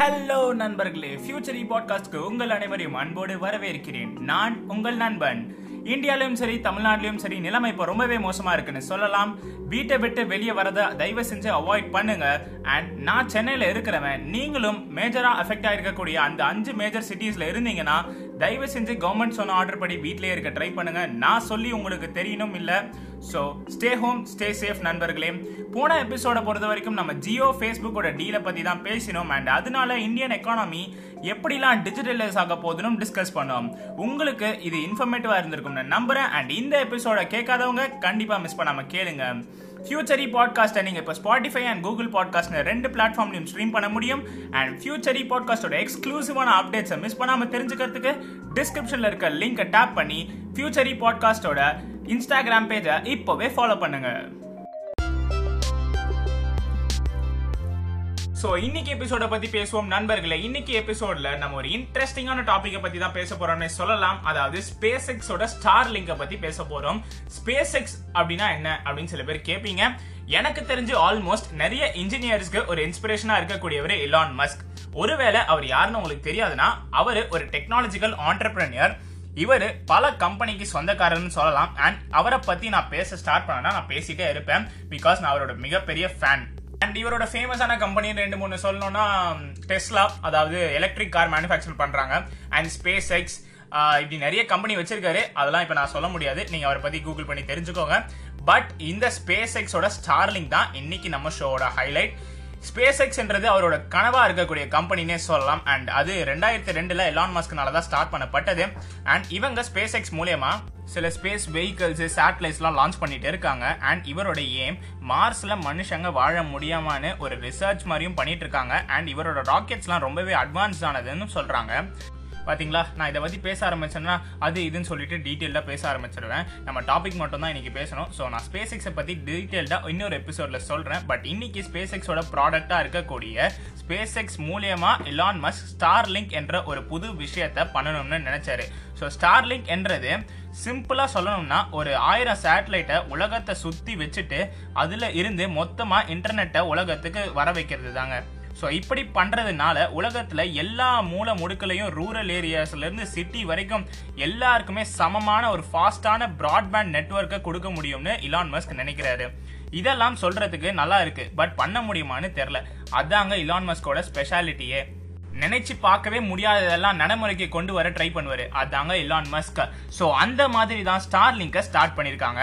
Hello நண்பர்களே. ஃபியூச்சரி பாட்காஸ்ட்க்கு உங்கள் அனைவரையும் அன்போடு வரவேற்கிறேன். நான் உங்கள் நண்பன். இந்தியாலையும் சரி தமிழ்நாட்டிலையும் சரி நிலைமை இப்போ ரொம்பவே மோசமாக இருக்குன்னு சொல்லலாம். வீட்டை விட்டு வெளியே வரதை தயவு செஞ்சு அவாய்ட் பண்ணுங்க. அண்ட் நான் சென்னையில் இருக்கிறவன் நீங்களும் மேஜராக அஃபெக்ட் ஆகிருக்கக்கூடிய அந்த அஞ்சு மேஜர் சிட்டிஸில் இருந்தீங்கன்னா தயவு செஞ்சு கவர்மெண்ட் சொன்ன ஆர்டர் படி வீட்டிலே இருக்க ட்ரை பண்ணுங்க. நான் சொல்லி உங்களுக்கு தெரியணும் இல்லை. So stay home stay safe நண்பர்களே. போன எபிசோட பொறுத்த வரைக்கும் நம்ம ஜியோ ஃபேஸ்புக்கோட டீலை பற்றி தான் பேசினோம். அண்ட் அதனால இந்தியன் எக்கானமி எப்படிலாம் டிஜிட்டலைஸ் ஆக போகுதுன்னு டிஸ்கஸ் பண்ணோம். உங்களுக்கு இது இன்ஃபர்மேட்டவாக இருந்திருக்கும் நான் நம்புகிறேன் அண்ட் இந்த எபிசோட கேட்காதவங்க கண்டிப்பாக மிஸ் பண்ணாமல் கேளுங்க. ஃபியூச்சரி பாட்காஸ்ட்டை நீங்கள் இப்போ ஸ்பாட்டிஃபை அண்ட் கூகுள் பாட்காஸ்ட் ரெண்டு பிளாட்ஃபார்ம்லையும் ஸ்ட்ரீம் பண்ண முடியும். அண்ட் ஃபியூச்சரி பாட்காஸ்டோட எக்ஸ்க்ளூசிவான அப்டேட்ஸை மிஸ் பண்ணாமல் தெரிஞ்சுக்கிறதுக்கு டிஸ்கிரிப்ஷனில் இருக்க லிங்கை டேப் பண்ணி ஃபியூச்சரி பாட்காஸ்டோட இன்ஸ்டாகிராம் பேஜை இப்போவே ஃபாலோ பண்ணுங்க. ஸோ இன்னைக்கு எபிசோட பத்தி பேசுவோம் நண்பர்களே. இன்னைக்கு எபிசோட்ல நம்ம ஒரு இன்ட்ரெஸ்டிங்கான டாபிக்கை பத்தி தான் பேச போறோம்னு சொல்லலாம். அதாவது ஸ்பேஸ் எக்ஸோட ஸ்டார் லிங்கை பத்தி பேச போறோம். ஸ்பேஸ் எக்ஸ் அப்படின்னா என்ன அப்படின்னு சில பேர் கேட்பீங்க எனக்கு தெரிஞ்சு ஆல்மோஸ்ட் நிறைய இன்ஜினியர்ஸ்க்கு ஒரு இன்ஸ்பிரேஷனா இருக்கக்கூடியவர் இலான் மஸ்க் ஒருவேளை அவர் யாருன்னு உங்களுக்கு தெரியாதுன்னா அவர் ஒரு டெக்னாலஜிக்கல் ஆண்டர்பிரனியர் இவர் பல கம்பெனிக்கு சொந்தக்காரர்னு சொல்லலாம். அண்ட் அவரை பற்றி நான் பேச ஸ்டார்ட் பண்ணனா நான் பேசிட்டே இருப்பேன். பிகாஸ் நான் அவரோட மிகப்பெரிய ஃபேன் அண்ட் இவரோட ஃபேமஸான கம்பெனி ரெண்டு மூணு சொல்லணும்னா டெஸ்லா அதாவது எலக்ட்ரிக் கார் மேனுஃபேக்சர் பண்ணுறாங்க அண்ட் ஸ்பேஸ் எக்ஸ் இப்படி நிறைய கம்பெனி வச்சிருக்காரு. அதெல்லாம் இப்போ நான் சொல்ல முடியாது. நீங்கள் அவரை பற்றி கூகுள் பண்ணி தெரிஞ்சுக்கோங்க. பட் இந்த ஸ்பேஸ் எக்ஸோட ஸ்டார்லிங் தான் இன்னைக்கு நம்ம ஷோவோட ஹைலைட் ஸ்பேஸ் எக்ஸ்ன்றது அவரோட கனவா இருக்கக்கூடிய கம்பெனினே சொல்லலாம். அண்ட் அது ரெண்டாயிரத்தி ரெண்டுல எலான் மாஸ்க்னால தான் ஸ்டார்ட் பண்ணப்பட்டது. அண்ட் இவங்க ஸ்பேஸ் எக்ஸ் மூலயமா சில ஸ்பேஸ் வெஹிக்கிள்ஸ் சேட்டலைட்ஸ்லாம் லான்ச் பண்ணிட்டு இருக்காங்க. அண்ட் இவரோட ஏம் மார்ஸ்ல மனுஷங்க வாழ முடியாமான்னு ஒரு ரிசர்ச் மாதிரியும் பண்ணிட்டு இருக்காங்க. அண்ட் இவரோட ராக்கெட்ஸ்லாம் ரொம்பவே அட்வான்ஸ் ஆனதுன்னு சொல்றாங்க. பார்த்தீங்களா நான் இதை பற்றி பேச ஆரம்பிச்சேன்னா அது இதுன்னு சொல்லிட்டு டீட்டெயிலாக பேச ஆரம்பிச்சிருவேன். நம்ம டாபிக் மட்டும் தான் இன்றைக்கி பேசணும். ஸோ நான் ஸ்பேஸ் எக்ஸை பற்றி டீட்டெயில்டாக இன்னொரு எபிசோட்ல சொல்கிறேன் பட் இன்னைக்கு ஸ்பேஸ் எக்ஸோட ப்ராடக்டாக இருக்கக்கூடிய ஸ்பேஸ் எக்ஸ் மூலியமாக இலான் மஸ் ஸ்டார் லிங்க் என்ற ஒரு புது விஷயத்தை பண்ணணும்னு நினச்சாரு. ஸோ ஸ்டார் லிங்க் என்றது சிம்பிளாக சொல்லணும்னா ஒரு ஆயிரம் சேட்டலைட்டை உலகத்தை சுற்றி வச்சுட்டு அதில் இருந்து மொத்தமாக இன்டர்நெட்டை உலகத்துக்கு வர வைக்கிறது தாங்க ஸோ இப்படி பண்ணுறதுனால உலகத்தில் எல்லா மூல முடுக்கலையும் ரூரல் ஏரியாஸ்லேருந்து சிட்டி வரைக்கும் எல்லாருக்குமே சமமான ஒரு ஃபாஸ்டான ப்ராட்பேண்ட் நெட்ஒர்க்கை கொடுக்க முடியும்னு இலான் மஸ்க் நினைக்கிறாரு. இதெல்லாம் சொல்கிறதுக்கு நல்லா இருக்குது பட் பண்ண முடியுமான்னு தெரில அதாங்க இலான் மஸ்கோட ஸ்பெஷாலிட்டியே நினைச்சு பார்க்கவே முடியாததெல்லாம் நடைமுறைக்கு கொண்டு வர ட்ரை பண்ணுவார். அதாங்க இலான் மஸ்க் ஸோ அந்த மாதிரி தான் ஸ்டார் லிங்கை ஸ்டார்ட் பண்ணியிருக்காங்க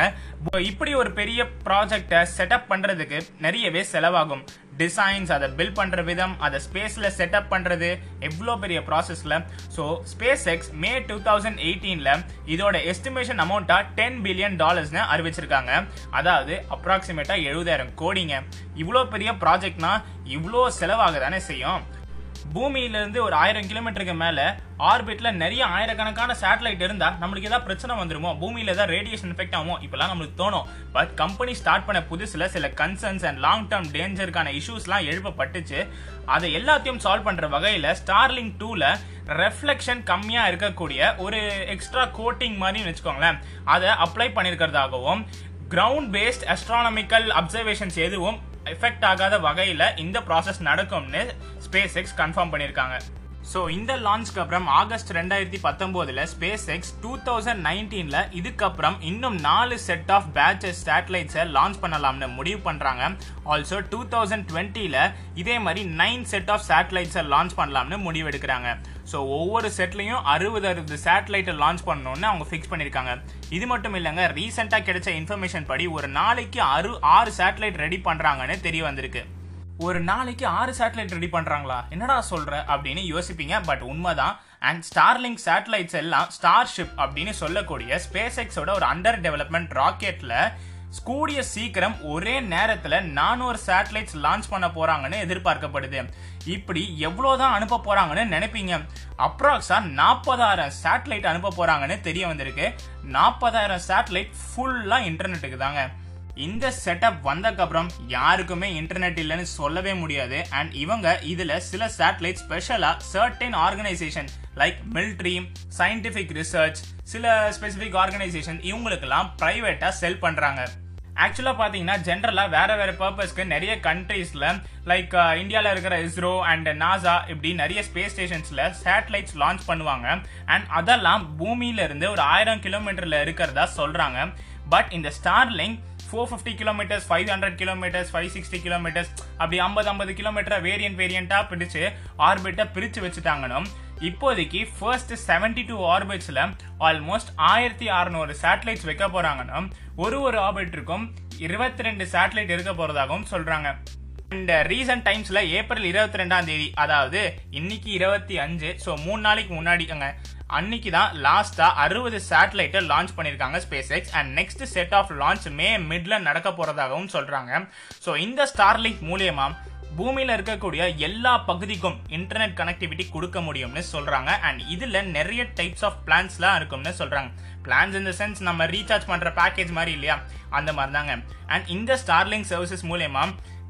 இப்படி ஒரு பெரிய ப்ராஜெக்டை செட்டப் பண்ணுறதுக்கு நிறையவே செலவாகும். டிசைன்ஸ் அதை பில்ட் பண்ணுற விதம் அதை ஸ்பேஸில் செட்டப் பண்ணுறது எவ்வளோ பெரிய ப்ராசஸில் so SpaceX May two thousand எயிட்டீனில் இதோட எஸ்டிமேஷன் அமௌண்ட்டாக டென் பில்லியன் டாலர்ஸ்னு அறிவிச்சிருக்காங்க. அதாவது அப்ராக்சிமேட்டாக எழுபதாயிரம் கோடிங்க. இவ்வளோ பெரிய ப்ராஜெக்ட்னா இவ்வளோ செலவாக தானே செய்யும். பூமியிலேருந்து ஒரு ஆயிரம் கிலோமீட்டருக்கு மேலே ஆர்பிட்ல நிறைய ஆயிரக்கணக்கான சேட்டலைட் இருந்தா நம்மளுக்கு ஏதாவது பிரச்சனை வந்துருமோ? பூமியில ஏதாவது ரேடியேஷன் எஃபெக்ட் ஆகுமோ? இப்பெல்லாம் நம்மளுக்கு தோணும். பட் கம்பெனி ஸ்டார்ட் பண்ண புதுசுல சில கன்சர்ன்ஸ் அண்ட் லாங் டேர்ம் டேஞ்சருக்கான இஷ்யூஸ்லாம் எழுப்பப்பட்டுச்சு. அதை எல்லாத்தையும் சால்வ் பண்ற வகையில ஸ்டார்லிங் டூல ரெஃப்ளெக்ஷன் கம்மியா இருக்கக்கூடிய ஒரு எக்ஸ்ட்ரா கோட்டிங் மாதிரி வச்சுக்கோங்களேன். அதை அப்ளை பண்ணிருக்கிறதாகவும் கிரவுண்ட் பேஸ்ட் அஸ்ட்ரானமிக்கல் அப்சர்வேஷன்ஸ் எதுவும் எஃபெக்ட் ஆகாத வகையில் இந்த ப்ராசஸ் நடக்கும்னு ஸ்பேஸ் எக்ஸ் கன்ஃபார்ம் பண்ணியிருக்காங்க ஸோ இந்த லான்ச்க்கு அப்புறம் ஆகஸ்ட் ரெண்டாயிரத்தி பத்தொம்போதில் ஸ்பேஸ் எக்ஸ் டூ தௌசண்ட் நைன்டீனில் இதுக்கப்புறம் இன்னும் நாலு செட் ஆஃப் பேட்சஸ் சேட்டலைட்ஸை லான்ச் பண்ணலாம்னு முடிவு பண்ணுறாங்க ஆல்சோ டூ தௌசண்ட் டுவெண்ட்டியில் இதே மாதிரி நைன் செட் ஆஃப் சேட்டலைட்ஸை லான்ச் பண்ணலாம்னு முடிவெடுக்கிறாங்க ஸோ ஒவ்வொரு செட்லையும் அறுபது அறுபது சேட்டலைட்டை லான்ச் பண்ணணும்னு அவங்க ஃபிக்ஸ் பண்ணியிருக்காங்க இது மட்டும் இல்லைங்க ரீசெண்டாக கிடைச்ச இன்ஃபர்மேஷன் படி ஒரு நாளைக்கு அறு ஆறு சேட்டலைட் ரெடி பண்ணுறாங்கன்னு தெரிய வந்திருக்கு. ஒரு நாளைக்கு ஆறு சேட்டலைட் ரெடி பண்ணுறாங்களா என்னடா சொல்கிற அப்படின்னு யோசிப்பீங்க. பட் உண்மைதான். அண்ட் ஸ்டார்லிங் சேட்டலைட்ஸ் எல்லாம் ஸ்டார்ஷிப் அப்படின்னு சொல்லக்கூடிய ஸ்பேஸ் எக்ஸோட ஒரு அண்டர் டெவலப்மெண்ட் ராக்கெட்டில் கூடிய சீக்கிரம் ஒரே நேரத்தில் நானூறு சேட்டலைட்ஸ் லான்ச் பண்ண போகிறாங்கன்னு எதிர்பார்க்கப்படுது. இப்படி எவ்வளோதான் அனுப்ப போகிறாங்கன்னு நினைப்பீங்க. அப்ராக்ஸாக நாற்பதாயிரம் சேட்டலைட் அனுப்ப போகிறாங்கன்னு தெரிய வந்திருக்கு. நாற்பதாயிரம் சேட்டலைட் ஃபுல்லாக இன்டர்நெட்டுக்கு தாங்க. இந்த செட்டப் வந்தக்கப்புறம் யாருக்குமே இன்டர்நெட் இல்லைன்னு சொல்லவே முடியாது. அண்ட் இவங்க இதில் சில சேட்டலைட் ஸ்பெஷலாக certain organisation like military scientific research சில ஸ்பெசிஃபிக் ஆர்கனைசேஷன் இவங்களுக்கெல்லாம் ப்ரைவேட்டாக செல் பண்ணுறாங்க ஆக்சுவலாக பார்த்தீங்கன்னா ஜென்ரலாக வேறு வேறு பர்பஸ்க்கு நிறைய கண்ட்ரீஸில் லைக் இந்தியாவில் இருக்கிற இஸ்ரோ அண்ட் நாசா இப்படி நிறைய ஸ்பேஸ் ஸ்டேஷன்ஸில் சேட்டலைட்ஸ் லான்ச் பண்ணுவாங்க. அண்ட் அதெல்லாம் பூமியிலிருந்து ஒரு ஆயிரம் கிலோமீட்டரில் இருக்கிறதா சொல்கிறாங்க பட் இந்த Starlink four fifty kilometres five hundred kilometres five sixty kilometres அப்படி ஐம்பது ஐம்பது கிலோமீட்டர் வேரியன்ட் வேரியண்ட்டாக பிடிச்சு ஆர்பிட்டை பிரித்து வச்சுட்டாங்கன்னு இப்போதைக்கு ஃபர்ஸ்ட் செவன்டி டூ ஆர்பிட்ஸில் ஆல்மோஸ்ட் ஆயிரத்தி அறநூறு சேட்டலைட்ஸ் வைக்க போறாங்கன்னா ஒரு ஒரு ஆர்பிட்டிற்கும் இருபத்தி ரெண்டு சேட்டலைட் இருக்க போகிறதாகவும் சொல்கிறாங்க அண்ட் ரீசன்ட் டைம்ஸில் ஏப்ரல் இருபத்தி ரெண்டாம் தேதி அதாவது இன்னைக்கு இருபத்தி அஞ்சு ஸோ மூணு நாளைக்கு முன்னாடிங்க அன்னைக்கு தான் லாஸ்டா அறுபது சேட்டலைட்டை லான்ச் பண்ணியிருக்காங்க SpaceX and next set of launch May மிட்ல நடக்க போறதாகவும் சொல்றாங்க. ஸோ இந்த ஸ்டார்லிங்க் மூலியமா பூமியில் இருக்கக்கூடிய எல்லா பகுதிக்கும் இன்டர்நெட் கனெக்டிவிட்டி கொடுக்க முடியும்னு சொல்கிறாங்க அண்ட் இதில் நிறைய டைப்ஸ் ஆஃப் பிளான்ஸ்லாம் இருக்கும்னு சொல்கிறாங்க பிளான்ஸ் இந்த சென்ஸ் நம்ம ரீசார்ஜ் பண்ணுற பேக்கேஜ் மாதிரி இல்லையா? அந்த மாதிரி தாங்க அண்ட் இந்த ஸ்டார்லிங் சர்வீசஸ் மூலயமா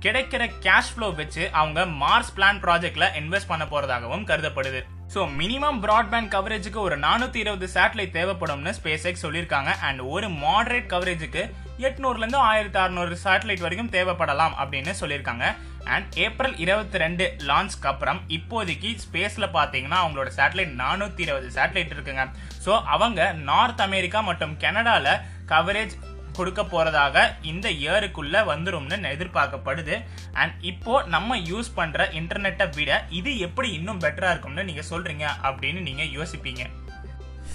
கிடைக்கிற கேஷ் ஃப்ளோ வச்சு அவங்க மார்ஸ் பிளான் ப்ராஜெக்டில் இன்வெஸ்ட் பண்ண போகிறதாகவும் கருதப்படுது. ஸோ மினிமம் ப்ராட்பேண்ட் கவரேஜுக்கு ஒரு நானூற்றி இருபது சேட்டலைட் தேவைப்படும்னு ஸ்பேஸ் எக்ஸ் சொல்லியிருக்காங்க. அண்ட் ஒரு மாடரேட் கவரேஜுக்கு எட்நூறுலேருந்து ஆயிரத்தி அறநூறு சேட்டலைட் வரைக்கும் தேவைப்படலாம் அப்படின்னு சொல்லியிருக்காங்க. அண்ட் ஏப்ரல் இருபத்தி ரெண்டு லான்ச்க்கு அப்புறம் இப்போதைக்கு ஸ்பேஸில் பார்த்தீங்கன்னா அவங்களோட சேட்டலைட் நானூற்றி இருபது சேட்டலைட் இருக்குங்க. ஸோ அவங்க நார்த் அமெரிக்கா மற்றும் கனடாவில் கவரேஜ் கொடுக்க போகிறதாக இந்த இயருக்குள்ளே வந்துரும்னு எதிர்பார்க்கப்படுது. அண்ட் இப்போ நம்ம யூஸ் பண்ணுற இன்டர்நெட்டை விட இது எப்படி இன்னும் பெட்டராக இருக்கும்னு நீங்கள் சொல்கிறீங்க அப்படின்னு நீங்கள் யோசிப்பீங்க.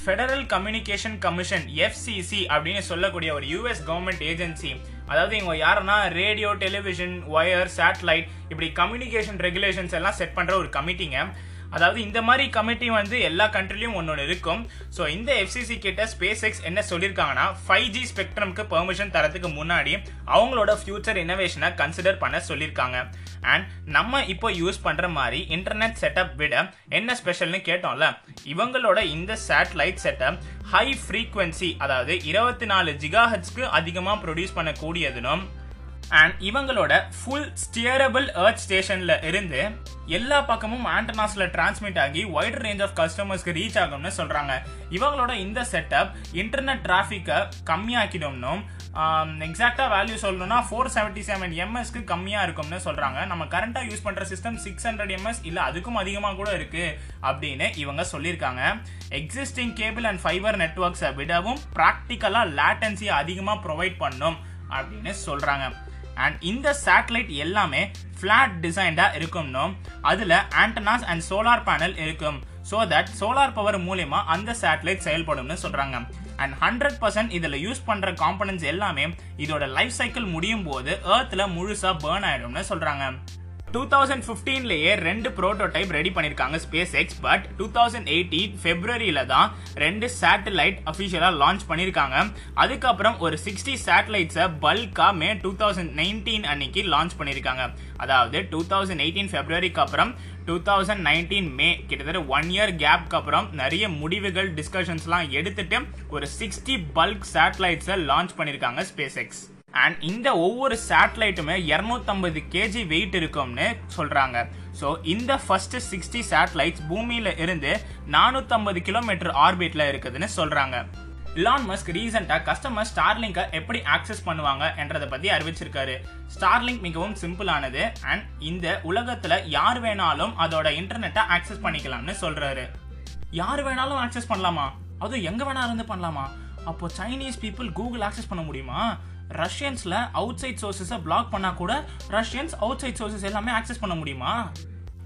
ஃபெடரல் கம்யூனிகேஷன் கமிஷன் எஃப்சிசி அப்படின்னு சொல்லக்கூடிய ஒரு யூஎஸ் கவர்மெண்ட் ஏஜென்சி அதாவது இவங்க யாருன்னா ரேடியோ டெலிவிஷன் ஒயர் சேட்டலைட் இப்படி கம்யூனிகேஷன் ரெகுலேஷன்ஸ் எல்லாம் செட் பண்ணுற ஒரு கமிட்டிங்க அதாவது இந்த மாதிரி கமிட்டி வந்து எல்லா கண்ட்ரிலையும் ஒன்று இருக்கும். ஸோ இந்த எஃப்சிசி கிட்ட ஸ்பேஸ் எக்ஸ் என்ன சொல்லியிருக்காங்கன்னா ஃபைவ் ஜி ஸ்பெக்ட்ரம்க்கு பெர்மிஷன் தரத்துக்கு முன்னாடி அவங்களோட ஃபியூச்சர் இனோவேஷனை கன்சிடர் பண்ண சொல்லியிருக்காங்க அண்ட் நம்ம இப்போ யூஸ் பண்ணுற மாதிரி இன்டர்நெட் செட்டப் விட என்ன ஸ்பெஷல்னு கேட்டோம்ல இவங்களோட இந்த சேட்டலைட் செட்டப் ஹை ஃப்ரீக்வன்சி அதாவது இருபத்தி நாலு ஜிகாஹெட்ஸ்க்கு அதிகமாக ப்ரொடியூஸ் பண்ணக்கூடியதுனும் அண்ட் இவங்களோட ஃபுல் ஸ்டியரபிள் ஏர்த் ஸ்டேஷன்ல இருந்து எல்லா பக்கமும் ஆண்டனாஸ்ல டிரான்ஸ்மிட் ஆகி வைட் ரேஞ்ச் ஆஃப் கஸ்டமர்ஸ்க்கு ரீச் ஆகும்னு சொல்றாங்க. இவங்களோட இந்த செட்டப் இன்டர்நெட் டிராஃபிக்கை கம்மியாக்கிடும்னும் எக்ஸாக்டா வேல்யூ சொல்லணும்னா ஃபோர் செவன்டி செவன் எம்எஸ்க்கு கம்மியா இருக்கும்னு சொல்றாங்க. நம்ம கரண்டா யூஸ் பண்ற சிஸ்டம் சிக்ஸ் ஹண்ட்ரட் எம்எஸ் இல்ல அதுக்கும் அதிகமா கூட இருக்கு அப்படின்னு இவங்க சொல்லியிருக்காங்க. எக்ஸிஸ்டிங் கேபிள் அண்ட் ஃபைபர் நெட்ஒர்க்ஸை விடவும் ப்ராக்டிக்கலா லேட்டன்சி அதிகமா ப்ரொவைட் பண்ணும் அப்படின்னு சொல்றாங்க. அண்ட் இந்த சேட்டலைட் எல்லாமே ஃப்ளாட் டிசைன்டாக இருக்கும்னும் அதில் ஆண்டனாஸ் அண்ட் சோலார் பேனல் இருக்கும். ஸோ தட் சோலார் பவர் மூலயமா அந்த சேட்டலைட் செயல்படும்னு சொல்கிறாங்க அண்ட் ஹண்ட்ரட் பர்சன்ட் இதில் யூஸ் பண்ணுற காம்பனன்ட்ஸ் எல்லாமே இதோட லைஃப் சைக்கிள் முடியும் போது ஏர்த்தில் முழுசாக பேர்ன் ஆகிடும்னு சொல்கிறாங்க டூ தௌசண்ட் ஃபிஃப்டீன்லேயே ரெண்டு ப்ரோட்டோடைப் ரெடி பண்ணியிருக்காங்க SpaceX but two thousand eighteen ஃபெப்ரவரியில தான் ரெண்டு சேட்டலைட் அஃபிஷியலாக லான்ச் பண்ணியிருக்காங்க அதுக்கப்புறம் ஒரு சிக்ஸ்டி சேட்டலைட்ஸை பல்கா மே டூ தௌசண்ட் நைன்டீன் அன்னைக்கு லான்ச் பண்ணியிருக்காங்க அதாவது டூ தௌசண்ட் எயிட்டீன் ஃபெப்ரவரிக்கு அப்புறம் டூ தௌசண்ட் நைன்டீன் மே கிட்டத்தட்ட ஒன் இயர் கேப்க்கு அப்புறம் நிறைய முடிவுகள் டிஸ்கஷன்ஸ்லாம் எடுத்துட்டு ஒரு சிக்ஸ்டி பல்க் சேட்டலைட்ஸை லான்ச் பண்ணியிருக்காங்க ஸ்பேஸ் எக்ஸ் அண்ட் இந்த ஒவ்வொரு சேட்டலைட்டுமே இரநூத்தம்பது கேஜி வெயிட் இருக்கும்னு சொல்றாங்க. ஸோ இந்த ஃபர்ஸ்ட் சிக்ஸ்டி சேட்டலைட்ஸ் பூமியில இருந்து நானூத்தம்பது கிலோமீட்டர் ஆர்பிட்ல இருக்குதுன்னு சொல்றாங்க. இலான் மஸ்க் ரீசெண்டாக கஸ்டமர் ஸ்டார்லிங்கை எப்படி ஆக்சஸ் பண்ணுவாங்க என்றதை பற்றி அறிவிச்சிருக்காரு. ஸ்டார்லிங்க் மிகவும் சிம்பிளானது அண்ட் இந்த உலகத்தில் யார் வேணாலும் அதோட இன்டர்நெட்டை ஆக்சஸ் பண்ணிக்கலாம்னு சொல்கிறாரு யார் வேணாலும் ஆக்சஸ் பண்ணலாமா? அதுவும் எங்கே வேணா இருந்து பண்ணலாமா? அப்போ சைனீஸ் பீப்புள் கூகுள் ஆக்சஸ் பண்ண முடியுமா? ரஷ்யன்ஸில் அவுட் சைட் சோர்சஸை பிளாக் பண்ணால் கூட ரஷ்யன்ஸ் அவுட் சைட் சோர்ஸஸ் எல்லாமே ஆக்சஸ் பண்ண முடியுமா?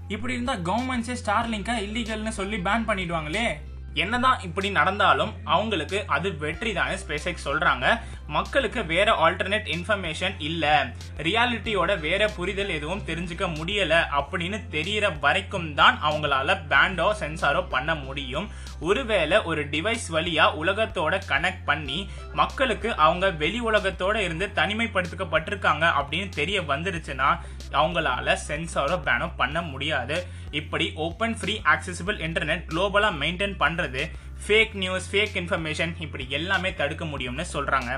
இப்படி இருந்தால் கவர்மெண்ட்ஸே ஸ்டார்லிங்கை இல்லீகல்னு சொல்லி பேன் பண்ணிடுவாங்களே. என்னதான் இப்படி நடந்தாலும் அவங்களுக்கு அது வெற்றி தான் ஸ்பேஸ் எக்ஸ் சொல்றாங்க. மக்களுக்கு வேற ஆல்டர்னேட் இன்ஃபர்மேஷன் இல்ல. ரியாலிட்டியோட வேற புரிதல் எதுவும் தெரிஞ்சுக்க முடியல அப்படின்னு தெரியற வரைக்கும் தான் அவங்களால பேண்டோ சென்சாரோ பண்ண முடியும். ஒருவேளை ஒரு டிவைஸ் வழியா உலகத்தோட கனெக்ட் பண்ணி மக்களுக்கு அவங்க வெளி உலகத்தோட இருந்து தனிமைப்படுத்தப்பட்டிருக்காங்க அப்படின்னு தெரிய வந்துருச்சுன்னா அவங்களால சென்சாரோ பேனோ பண்ண முடியாது. இப்படி ஓப்பன் ஃப்ரீ ஆக்சசிபிள் இன்டர்நெட் குளோபலா மெயின்டைன் பண்ணுறது ஃபேக் நியூஸ் ஃபேக் இன்ஃபர்மேஷன் இப்படி எல்லாமே தடுக்க முடியும்னு சொல்றாங்க.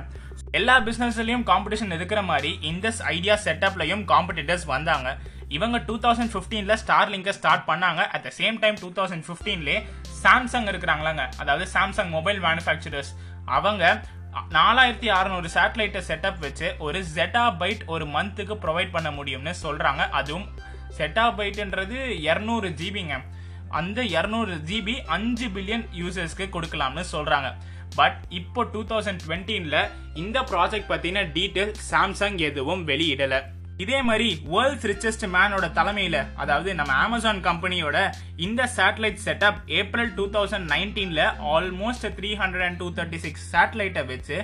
எல்லா பிஸ்னஸ்லையும் காம்படிஷன் இருக்கிற மாதிரி இந்த ஐடியா செட்டப்லயும் காம்படிட்டர்ஸ் வந்தாங்க. இவங்க டூ தௌசண்ட் ஃபிஃப்டீனில் ஸ்டார் லிங்கை ஸ்டார்ட் பண்ணாங்க. At the same time two thousand ஃபிஃப்டீன்லே Samsung இருக்கிறாங்களாங்க. அதாவது சாம்சங் மொபைல் மேனுஃபேக்சரர்ஸ் அவங்க நாலாயிரத்தி அறநூறு சேட்டலைட்டை செட்டப் வச்சு ஒரு ஜெட்டா பைட் ஒரு மந்த்துக்கு ப்ரொவைட் பண்ண முடியும்னு சொல்கிறாங்க அதுவும் செட்டா பைட்டுன்றது இரநூறு ஜிபிங்க அந்த இரநூறு ஜிபி அஞ்சு பில்லியன் யூசர்ஸ்க்கு கொடுக்கலாம்னு சொல்கிறாங்க பட் இப்போ டூ தௌசண்ட் டுவெண்ட்டீனில் இந்த ப்ராஜெக்ட் பற்றின டீட்டெயில் சாம்சங் எதுவும் வெளியிடலை. இதே மாதிரி வேர்ல்ட்ஸ் ரிச்சஸ்ட் மேனோட தலைமையில அதாவது நம்ம அமேசான் கம்பெனியோட இந்த satellite setup April two thousand நைன்டீன்ல almost three hundred and two thirty six சேட்டலைட்டை வச்சு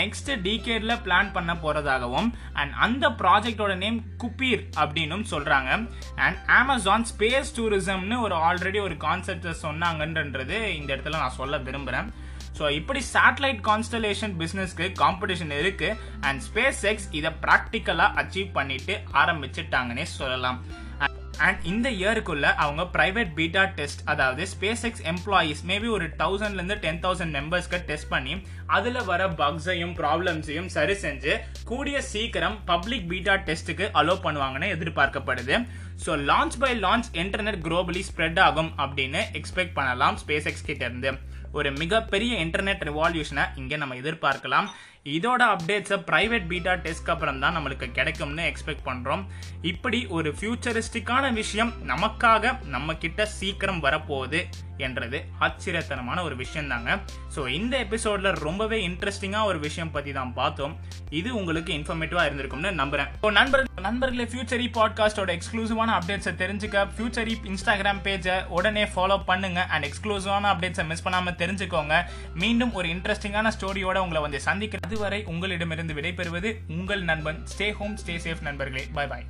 நெக்ஸ்ட் டீகேட்ல பிளான் பண்ண போறதாகவும் அண்ட் அந்த ப்ராஜெக்டோட நேம் குப்பீர் அப்படின்னும் சொல்றாங்க. அண்ட் அமேசான் ஸ்பேஸ் டூரிசம்னு ஒரு ஆல்ரெடி ஒரு கான்செப்ட் சொன்னாங்கன்றது இந்த இடத்துல நான் சொல்ல விரும்புறேன். ஸோ இப்படி சேட்டலைட் கான்ஸ்டலேஷன் பிஸ்னஸ்க்கு காம்படிஷன் இருக்கு அண்ட் ஸ்பேஸ் எக்ஸ் இதை ப்ராக்டிக்கலாக அச்சீவ் பண்ணிட்டு ஆரம்பிச்சிட்டாங்கன்னே சொல்லலாம். அண்ட் இந்த இயருக்குள்ள அவங்க ப்ரைவேட் பீட்டா டெஸ்ட் அதாவது ஸ்பேஸ் எக்ஸ் எம்ப்ளாயீஸ் மேபி ஒரு தௌசண்ட்லேருந்து டென் தௌசண்ட் மெம்பர்ஸ்க்கு டெஸ்ட் பண்ணி அதில் வர பக்ஸையும் ப்ராப்ளம்ஸையும் சரி செஞ்சு கூடிய சீக்கிரம் பப்ளிக் பீட்டா டெஸ்ட்டுக்கு அலோவ் பண்ணுவாங்கன்னு எதிர்பார்க்கப்படுது. So launch by launch internet globally spread ஆகும் அப்படின்னு எக்ஸ்பெக்ட் பண்ணலாம் ஸ்பேஸ் எக்ஸ் கிட்டேருந்து ஒரு மிகப்பெரிய இன்டர்நெட் ரிவால்யூஷனை இங்கே நம்ம எதிர்பார்க்கலாம். இதோட அப்டேட்ஸை ப்ரைவேட் பீட்டா டெஸ்ட்க்கு அப்புறம் தான் நம்மளுக்கு கிடைக்கும்னு எக்ஸ்பெக்ட் பண்ணுறோம் இப்படி ஒரு ஃபியூச்சரிஸ்டிக்கான விஷயம் நமக்காக நம்ம கிட்ட சீக்கிரம் வரப்போகுது என்றது ஆச்சரியத்தனமான ஒரு விஷயம் தாங்க ஸோ இந்த எபிசோட்ல ரொம்பவே இன்ட்ரெஸ்டிங்காக ஒரு விஷயம் பற்றி தான் பார்த்தோம். இது உங்களுக்கு இன்ஃபர்மேட்டிவாக இருந்திருக்கும்னு நம்புறேன். ஸோ நண்பர் நண்பர்களே ஃபியூச்சரி பாட்காஸ்டோட எக்ஸ்க்ளூசிவான அப்டேட்ஸை தெரிஞ்சுக்க ஃபியூச்சரி இன்ஸ்டாகிராம் பேஜை உடனே ஃபாலோ பண்ணுங்க அண்ட் எக்ஸ்க்ளூசிவான அப்டேட்ஸை மிஸ் பண்ணாமல் தெரிஞ்சுக்கோங்க. மீண்டும் ஒரு இன்ட்ரெஸ்டிங்கான ஸ்டோரியோட உங்களை வந்து சந்திக்கிறது அதுவரை உங்களிடமிருந்து விடைபெறுவது உங்கள் நண்பன் ஸ்டே ஹோம் ஸ்டே சேஃப் நண்பர்களே. பாய் பாய்